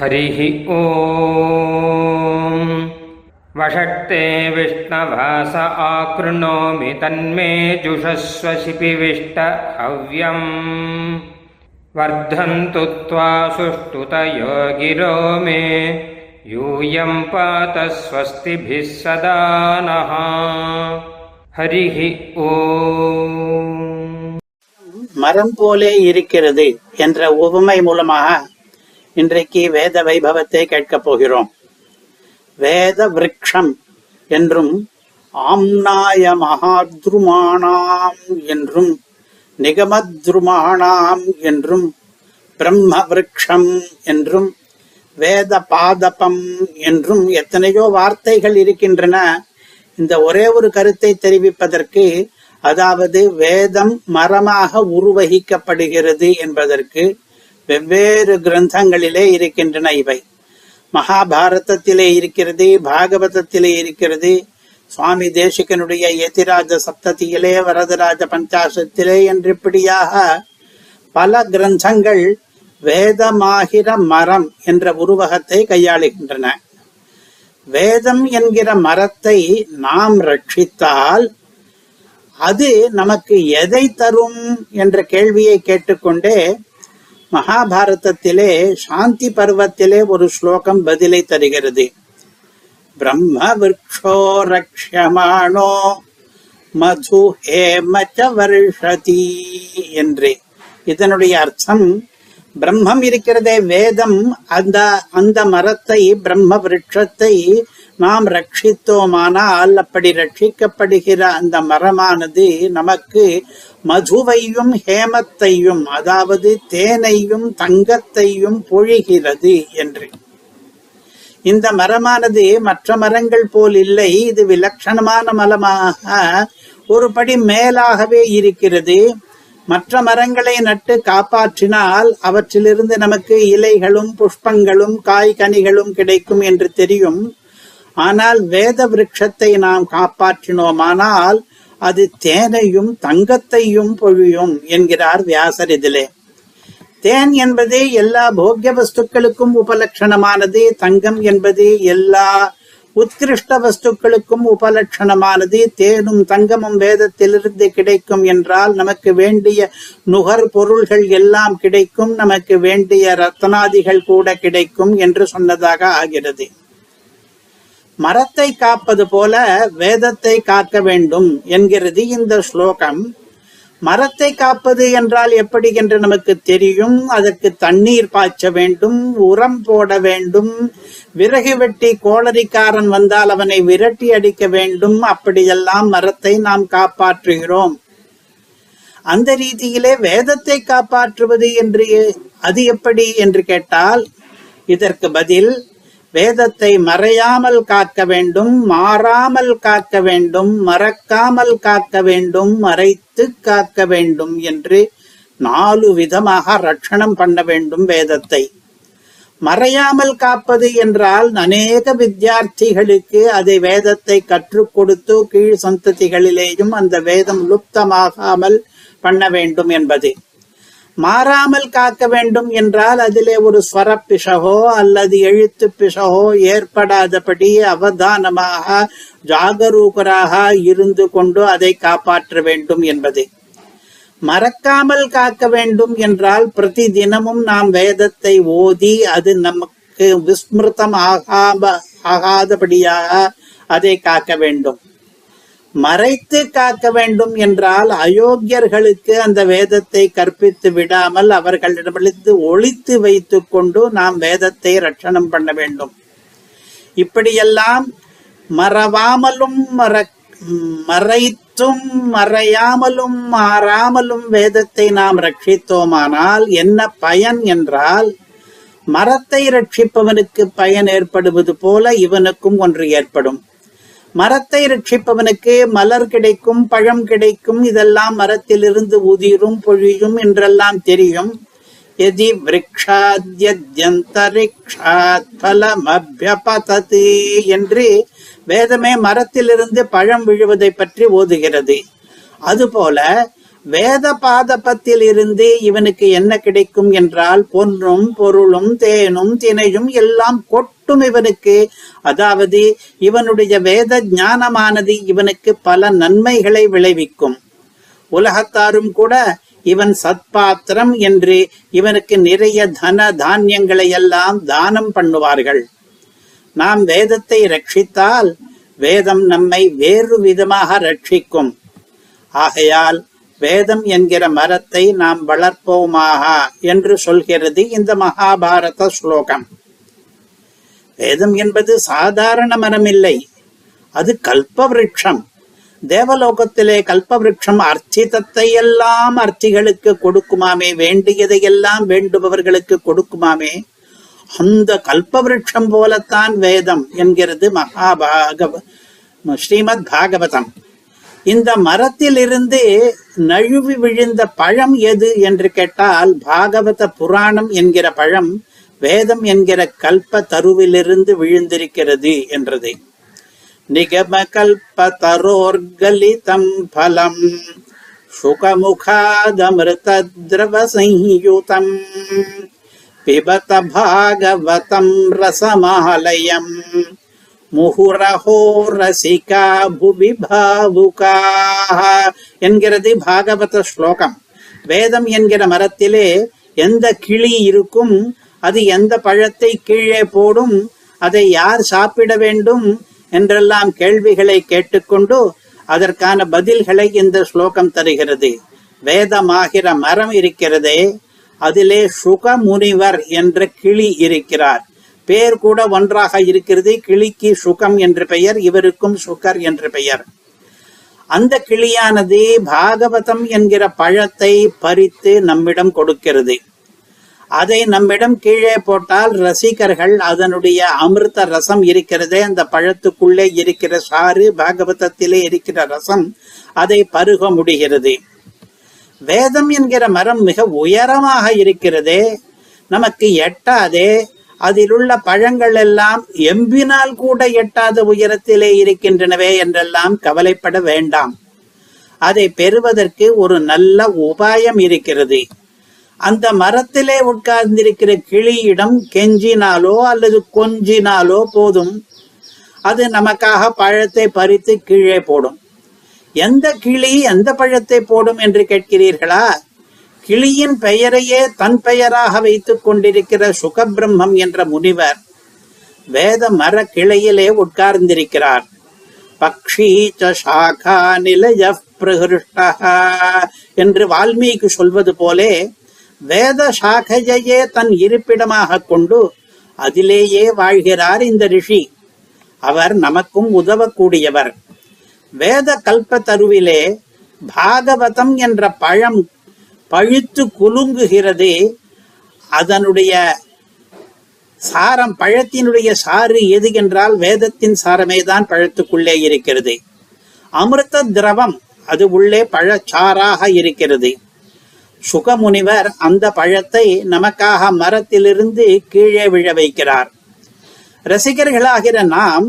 हरिः ॐ वषट्ते विष्णवास आकृणोमि तन्मे जुषस्व शिपिविष्ट हव्यम् वर्धन्तु त्वा सुष्ठुतयो गिरो मे यूयं पात स्वस्तिभिः सदा नः हरिः ॐ மரம் போலே இருக்கிறது என்ற உவமை மூலமாக இன்றைக்கு வேத வைபவத்தை கேட்கப் போகிறோம். வேத விரக்ஷம் என்றும் ஆம்னாய மகாத்ருமானாம் என்றும் நிகமத்ருமானாம் என்றும் பிரம்ம விரக்ஷம் என்றும் வேத பாதபம் என்றும் எத்தனையோ வார்த்தைகள் இருக்கின்றன. இந்த ஒரே ஒரு கருத்தை தெரிவிப்பதற்கு அதாவது வேதம் மரமாக உருவகிக்கப்படுகிறது என்பதற்கு வெவ்வேறு கிரந்தங்களிலே இருக்கின்றன இவை. மகாபாரதத்திலே இருக்கிறது பாகவதத்திலே இருக்கிறது சுவாமி தேசிகனுடைய எதிராஜ சப்ததியிலே வரதராஜ பஞ்சாசத்திலே என்றிப்படியாக பல கிரந்தங்கள் வேதமாகிற மரம் என்ற உருவகத்தை கையாளுகின்றன. வேதம் என்கிற மரத்தை நாம் ரட்சித்தால் அது நமக்கு எதை தரும் என்ற கேள்வியை கேட்டுக்கொண்டே மகாபாரதத்திலே சாந்தி பருவத்திலே ஒரு ஸ்லோகம் பதிலை தருகிறது. பிரம்ம விரக்ஷோ ரக்ஷமானோ மது ஹேமச்ச வருஷதி என்று. இதனுடைய அர்த்தம் பிரம்மம் இருக்கிறதே வேதம் அந்த அந்த மரத்தை பிரம்ம விரட்சத்தை நாம் ரட்சித்தோமானால் அப்படி ரட்சிக்கப்படுகிற அந்த மரமானது நமக்கு மதுவையும் ஹேமத்தையும் அதாவது தேனையும் தங்கத்தையும் பொழிகிறது என்று. இந்த மரமானது மற்ற மரங்கள் போல் இல்லை இது விலட்சணமான மரமாக ஒரு படி மேலாகவே இருக்கிறது. மற்ற மரங்களை நட்டு காப்பாற்றினால் அவற்றிலிருந்து நமக்கு இலைகளும் புஷ்பங்களும் காய் கனிகளும் கிடைக்கும் என்று தெரியும். ஆனால் வேத விருட்சத்தை நாம் காப்பாற்றினோமானால் அது தேனையும் தங்கத்தையும் பொழியும் என்கிறார் வியாசர் இதிலே. தேன் என்பது எல்லா போக்கிய வஸ்துக்களுக்கும் உபலட்சணமானது தங்கம் என்பது எல்லா உத்கிருஷ்ட வஸ்துக்களுக்கும் உபலட்சணமானது தேனும் தங்கமும் வேதத்திலிருந்து கிடைக்கும் என்றால் நமக்கு வேண்டிய நுகர் பொருள்கள் எல்லாம் கிடைக்கும் நமக்கு வேண்டிய ரத்னாதிகள் கூட கிடைக்கும் என்று சொன்னதாக ஆகிறது. மரத்தை காப்பது போல வேதத்தை காக்க வேண்டும் என்கிறது இந்த ஸ்லோகம். மரத்தை காப்பது என்றால் எப்படி என்று நமக்கு தெரியும். அதற்கு தண்ணீர் பாய்ச்ச வேண்டும் உரம் போட வேண்டும். விறகு வெட்டி கோளரிக்காரன் வந்தால் அவனை விரட்டி அடிக்க வேண்டும். அப்படியெல்லாம் மரத்தை நாம் காப்பாற்றுகிறோம். அந்த ரீதியிலே வேதத்தை காப்பாற்றுவது என்று அது எப்படி என்று கேட்டால் இதற்கு பதில் வேதத்தை மறையாமல் காக்க வேண்டும் மாறாமல் காக்க வேண்டும் மறக்காமல் காக்க வேண்டும் மறைத்து காக்க வேண்டும் என்று நாலு விதமாக ரட்சணம் பண்ண வேண்டும் வேதத்தை. மறையாமல் காப்பது என்றால் அநேக வித்தியார்த்திகளுக்கு அதை வேதத்தை கற்றுக் கொடுத்து கீழ் சந்ததிகளிலேயும் அந்த வேதம் லுப்தமாகாமல் பண்ண வேண்டும் என்பது. மாறாமல் காக்க வேண்டும் என்றால் அதிலே ஒரு ஸ்வர பிசகோ அல்லது எழுத்து பிசகோ ஏற்படாதபடி அவதானமாக ஜாகரூகராக இருந்து கொண்டு அதை காப்பாற்ற வேண்டும் என்பது. மறக்காமல் காக்க வேண்டும் என்றால் பிரதி தினமும் நாம் வேதத்தை ஓதி அது நமக்கு விஸ்மிருதம் ஆகாம ஆகாதபடியாக அதை காக்க வேண்டும். மறைத்து காக்க வேண்டும் என்றால் அயோக்கியர்களுக்கு அந்த வேதத்தை கற்பித்து விடாமல் அவர்களிடமிருந்து ஒழித்து வைத்துக் கொண்டு நாம் வேதத்தை ரட்சணம் பண்ண வேண்டும். இப்படியெல்லாம் மறவாமலும் மற மறைத்தும் மறையாமலும் மாறாமலும் வேதத்தை நாம் ரட்சித்தோமானால் என்ன பயன் என்றால் மரத்தை ரட்சிப்பவனுக்கு பயன் ஏற்படுவது போல இவனுக்கும் ஒன்று ஏற்படும். மரத்தை ரட்சிப்பவனுக்கு மலர் கிடைக்கும் பழம் கிடைக்கும் இதெல்லாம் மரத்திலிருந்து உதிரும் பொழியும் என்றெல்லாம் தெரியும். எதி விரக்ஷாத்யந்தரிக்ஷாத் பலமபியபததி என்று வேதமே மரத்திலிருந்து பழம் விழுவதை பற்றி ஓதுகிறது. அதுபோல வேத பாதபத்தில் இருந்து இவனுக்கு என்ன கிடைக்கும் என்றால் பொன்னும் பொருளும் தேனும் தினையும் எல்லாம் கொட்டும் இவனுக்கு அதாவது இவனுடைய வேத ஞானமானது இவனுக்கு பல நன்மைகளை விளைவிக்கும். உலகத்தாரும் கூட இவன் சத்பாத்திரம் என்று இவனுக்கு நிறைய தன தானியங்களை எல்லாம் தானம் பண்ணுவார்கள். நாம் வேதத்தை ரட்சித்தால் வேதம் நம்மை வேறு விதமாக ரட்சிக்கும். ஆகையால் வேதம் என்கிற மரத்தை நாம் வளர்ப்போமாக என்று சொல்கிறது இந்த மகாபாரத ஸ்லோகம். வேதம் என்பது சாதாரண மரம் இல்லை அது கல்பவிருட்சம் தேவலோகத்திலே கல்பவிருட்சம் அர்ச்சிதத்தை எல்லாம் அர்ச்சிகளுக்கு கொடுக்குமாமே வேண்டியதையெல்லாம் வேண்டுபவர்களுக்கு கொடுக்குமாமே. அந்த கல்பவிருட்சம் போலத்தான் வேதம் என்கிறது மகாபாகவ ஸ்ரீமத் பாகவதம். இந்த மரத்திலிருந்து நழுவி விழுந்த பழம் எது என்று கேட்டால் பாகவத புராணம் என்கிற பழம் வேதம் என்கிற கல்ப தருவிலிருந்து விழுந்திருக்கிறது என்றது. நிகம கல்ப தரோர்கலிதம் பலம். சுகமுகாதமிருத சயுதம் பிபத பாகவதம் ரசமாலயம். முகுரஹோ ரசிகா புவி பாவுகா என்கிறது பாகவத ஸ்லோகம். வேதம் என்கிற மரத்திலே எந்த கிளி இருக்கும் அது எந்த பழத்தை கீழே போடும்? அதை யார் சாப்பிட வேண்டும்? என்றெல்லாம் கேள்விகளை கேட்டுக்கொண்டு அதற்கான பதில்களை இந்த ஸ்லோகம் தருகிறது. வேதமாகிற மரம் இருக்கிறதே அதிலே சுக முனிவர் என்ற கிளி இருக்கிறார். பேர் கூட ஒன்றாக இருக்கிறது கிளிக்கு சுகம் என்ற பெயர் இவருக்கும் சுகர் என்ற பெயர். அந்த கிளியானது பாகவதம் என்கிற பழத்தை பறித்து நம்மிடம் கொடுக்கிறது. அதை நம்மிடம் கீழே போட்டால் ரசிகர்கள் அதனுடைய அமிர்த ரசம் இருக்கிறதே அந்த பழத்துக்குள்ளே இருக்கிற சாறு பாகவதத்திலே இருக்கிற ரசம் அதை பருக முடிகிறது. வேதம் என்கிற மரம் மிக உயரமாக இருக்கிறதே நமக்கு எட்டாதே அதிலுள்ள பழங்கள் எல்லாம் எம்பினால் கூட எட்டாத உயரத்திலே இருக்கின்றனவே என்றெல்லாம் கவலைப்பட வேண்டாம். அதை பெறுவதற்கு ஒரு நல்ல உபாயம் இருக்கிறது. அந்த மரத்திலே உட்கார்ந்திருக்கிற கிளியிடம் கெஞ்சினாலோ அல்லது கொஞ்சினாலோ போதும். அது நமக்காக பழத்தை பறித்து கீழே போடும். எந்த கிளி எந்த பழத்தை போடும் என்று கேட்கிறீர்களா? கிளியின் பெயரையே தன் பெயராக வைத்துக் கொண்டிருக்கிற சுகபிரம்மம் என்ற முனிவர் வேத மர கிளையிலே உட்கார்ந்திருக்கிறார். பக்ஷி சாகா நிலைய பிரகிருஷ்டா என்று வால்மீகி சொல்வது போலே வேத சாகையே தன் இருப்பிடமாக கொண்டு அதிலேயே வாழ்கிறார் இந்த ரிஷி. அவர் நமக்கும் உதவக்கூடியவர். வேத கல்ப தருவிலே பாகவதம் என்ற பழம் பழுத்து குலுங்குகிறது. அதனுடைய சாரம் பழத்தினுடைய சாறு எது என்றால் வேதத்தின் சாரமே தான் பழத்துக்குள்ளே இருக்கிறது. அமிர்த திரவம் அது உள்ளே பழச்சாராக இருக்கிறது. சுகமுனிவர் அந்த பழத்தை நமக்காக மரத்திலிருந்து கீழே விழ வைக்கிறார். ரசிகர்களாகிற நாம்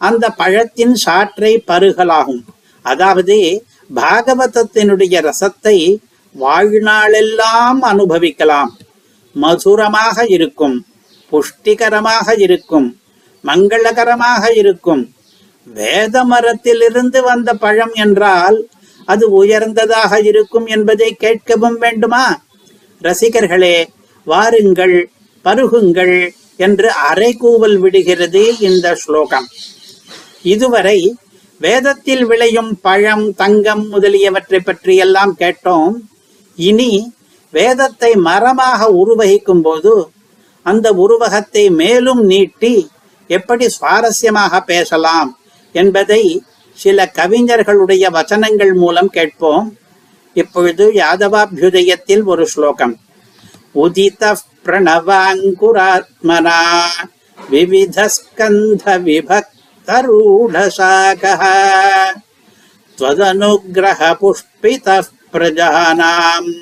அந்த பழத்தின் சாற்றை பருகலாகும். அதாவது பாகவதத்தினுடைய ரசத்தை வாழ்நாளெல்லாம் அனுபவிக்கலாம். மதுரமாக இருக்கும் புஷ்டிகரமாக இருக்கும் மங்களகரமாக இருக்கும். வேத மரத்திலிருந்து வந்த பழம் என்றால் அது உயர்ந்ததாக இருக்கும் என்பதை கேட்கவும் வேண்டுமா? ரசிகர்களே வாருங்கள் பருகுங்கள் என்று அரைகூவல் விடுகிறது இந்த ஸ்லோகம். இதுவரை வேதத்தில் விளையும் பழம் தங்கம் முதலியவற்றை பற்றியெல்லாம் கேட்டோம். இனி வேதத்தை மரமாக உருவகிக்கும் போது அந்த உருவகத்தை மேலும் நீட்டி எப்படி சுவாரஸ்யமாக பேசலாம் என்பதை சில கவிஞர்களுடைய வசனங்கள் மூலம் கேட்போம். இப்பொழுது யாதவாபியுதயத்தில் ஒரு ஸ்லோகம். உதித பிரணவாங்குராத்மனா विविधस्कन्ध विभक्तरूढशाकः त्वदनुग्रहपुष्पितः प्रजानाम्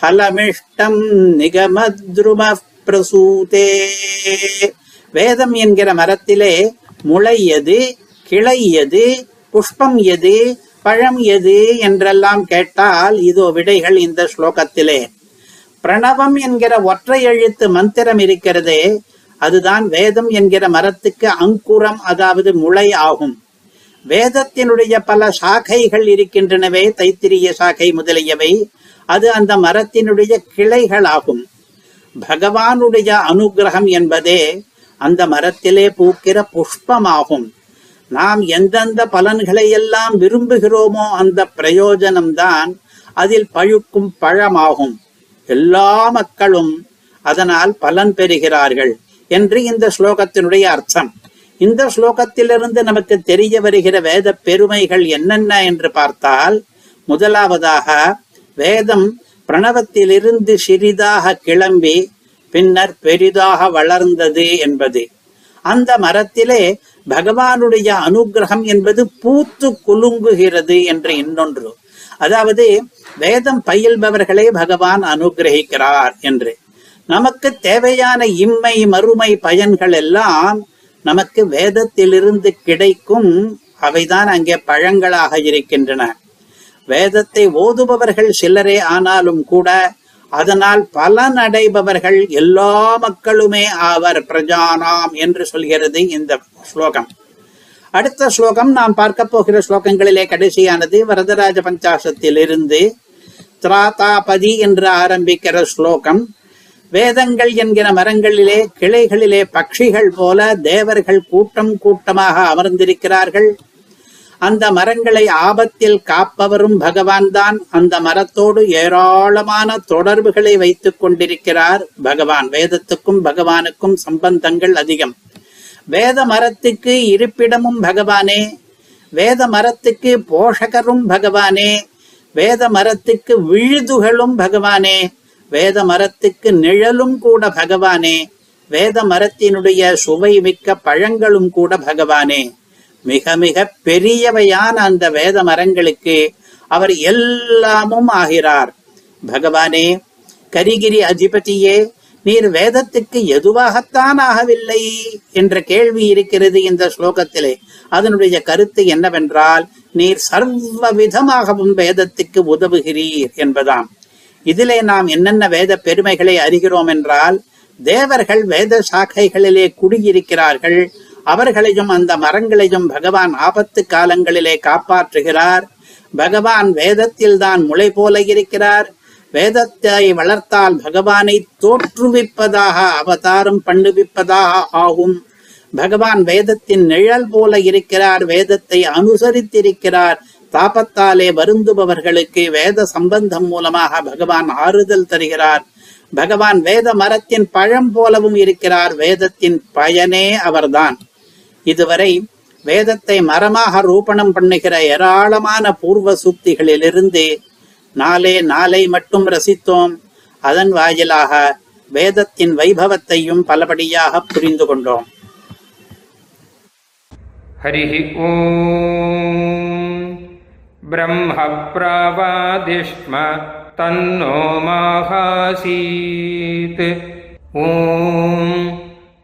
ஃபலமிஷ்டம் நிகமத்ரும பிரசூதே வேதம் என்கிற மரத்திலே முளை எது கிளை எது புஷ்பம் எது பழம் எது என்றெல்லாம் கேட்டால் இதோ விடைகள் இந்த ஸ்லோகத்திலே. பிரணவம் என்கிற ஒற்றை எழுத்து மந்திரம் இருக்கிறதே அதுதான் வேதம் என்கிற மரத்துக்கு அங்குரம் அதாவது முளை ஆகும். வேதத்தினுடைய பல சாக்கைகள் இருக்கின்றனவே தைத்திரிய சாகை முதலியவை அது அந்த மரத்தினுடைய கிளைகள் ஆகும் பகவானுடைய அனுகிரகம் என்பதே அந்த மரத்திலே பூக்கிற புஷ்பமாகும். நாம் எந்தெந்த பலன்களை எல்லாம் விரும்புகிறோமோ அந்த பிரயோஜனம்தான் அதில் பழுக்கும் பழமாகும். எல்லா மக்களும் அதனால் பலன் பெறுகிறார்கள் என்று இந்த ஸ்லோகத்தினுடைய அர்த்தம். இந்த ஸ்லோகத்திலிருந்து நமக்கு தெரிய வருகிற வேத பெருமைகள் என்னென்ன என்று பார்த்தால் முதலாவதாக வேதம் பிரணவத்திலிருந்து சிறிதாக கிளம்பி பின்னர் பெரிதாக வளர்ந்தது என்பது. அந்த மரத்திலே பகவானுடைய அனுகிரகம் என்பது பூத்து குலுங்குகிறது என்று இன்னொன்று. அதாவது வேதம் பயில்பவர்களே பகவான் அனுகிரகிக்கிறார் என்று. நமக்கு தேவையான இம்மை மறுமை பயன்கள் எல்லாம் நமக்கு வேதத்திலிருந்து கிடைக்கும். அவைதான் அங்கே பழங்களாக இருக்கின்றன. வேதத்தை ஓதுபவர்கள் சிலரே ஆனாலும் கூட அதனால் பலன் அடைபவர்கள் எல்லா மக்களுமே ஆவர் பிரஜானாம் என்று சொல்கிறது இந்த ஸ்லோகம். அடுத்த ஸ்லோகம் நாம் பார்க்க போகிற ஸ்லோகங்களிலே கடைசியானது வரதராஜ பஞ்சாசத்தில் இருந்து திராதாபதி என்று ஆரம்பிக்கிற ஸ்லோகம். வேதங்கள் என்கிற மரங்களிலே கிளைகளிலே பட்சிகள் போல தேவர்கள் கூட்டம் கூட்டமாக அமர்ந்திருக்கிறார்கள். அந்த மரங்களை ஆபத்தில் காப்பவரும் பகவான் தான் அந்த மரத்தோடு ஏராளமான தொடர்புகளை வைத்துக் கொண்டிருக்கிறார் பகவான். வேதத்துக்கும் பகவானுக்கும் சம்பந்தங்கள் அதிகம். வேத மரத்துக்கு இருப்பிடமும் பகவானே. வேத மரத்துக்கு போஷகரும் பகவானே. வேத மரத்துக்கு விழுதுகளும் பகவானே. வேத மரத்துக்கு நிழலும் கூட பகவானே. வேத மரத்தினுடைய சுவை மிக்க பழங்களும் கூட பகவானே. மிக மிக பெரியவையான அந்த வேத மரங்களுக்கு அவர் எல்லாமும் ஆகிறார். பகவானே கரிகிரி அதிபதியே நீர் வேதத்துக்கு எதுவாகத்தான் ஆகவில்லை என்ற கேள்வி இருக்கிறது இந்த ஸ்லோகத்திலே. அதனுடைய கருத்து என்னவென்றால் நீர் சர்வ விதமாகவும் வேதத்துக்கு உதவுகிறீர் என்பதாம். இதிலே நாம் என்னென்ன வேத பெருமைகளை அறிகிறோம் என்றால் தேவர்கள் வேத சாக்கைகளிலே குடியிருக்கிறார்கள் அவர்களையும் அந்த மரங்களையும் பகவான் ஆபத்து காலங்களிலே காப்பாற்றுகிறார். பகவான் வேதத்தில் தான் முளை போல இருக்கிறார். வேதத்தை வளர்த்தால் பகவானை தோற்றுவிப்பதாக அவதாரம் பண்ணுவிப்பதாக ஆகும். பகவான் வேதத்தின் நிழல் போல இருக்கிறார் வேதத்தை அனுசரித்திருக்கிறார். தாபத்தாலே வருந்துபவர்களுக்கு வேத சம்பந்தம் மூலமாக பகவான் ஆறுதல் தருகிறார். பகவான் வேத மரத்தின் பழம் போலவும் இருக்கிறார் வேதத்தின் பயனே அவர்தான். இதுவரை வேதத்தை மரமாக ரூபணம் பண்ணுகிற ஏராளமான பூர்வ சூக்திகளிலிருந்து நாளே நாளை மட்டும் ரசித்தோம். அதன் வாயிலாக வேதத்தின் வைபவத்தையும் பலபடியாக புரிந்து கொண்டோம். ஹரிஹி ஓம். பிரம்ம பிரவாதிஷ்ம தன்னோ மாகாசீத். ஓம்.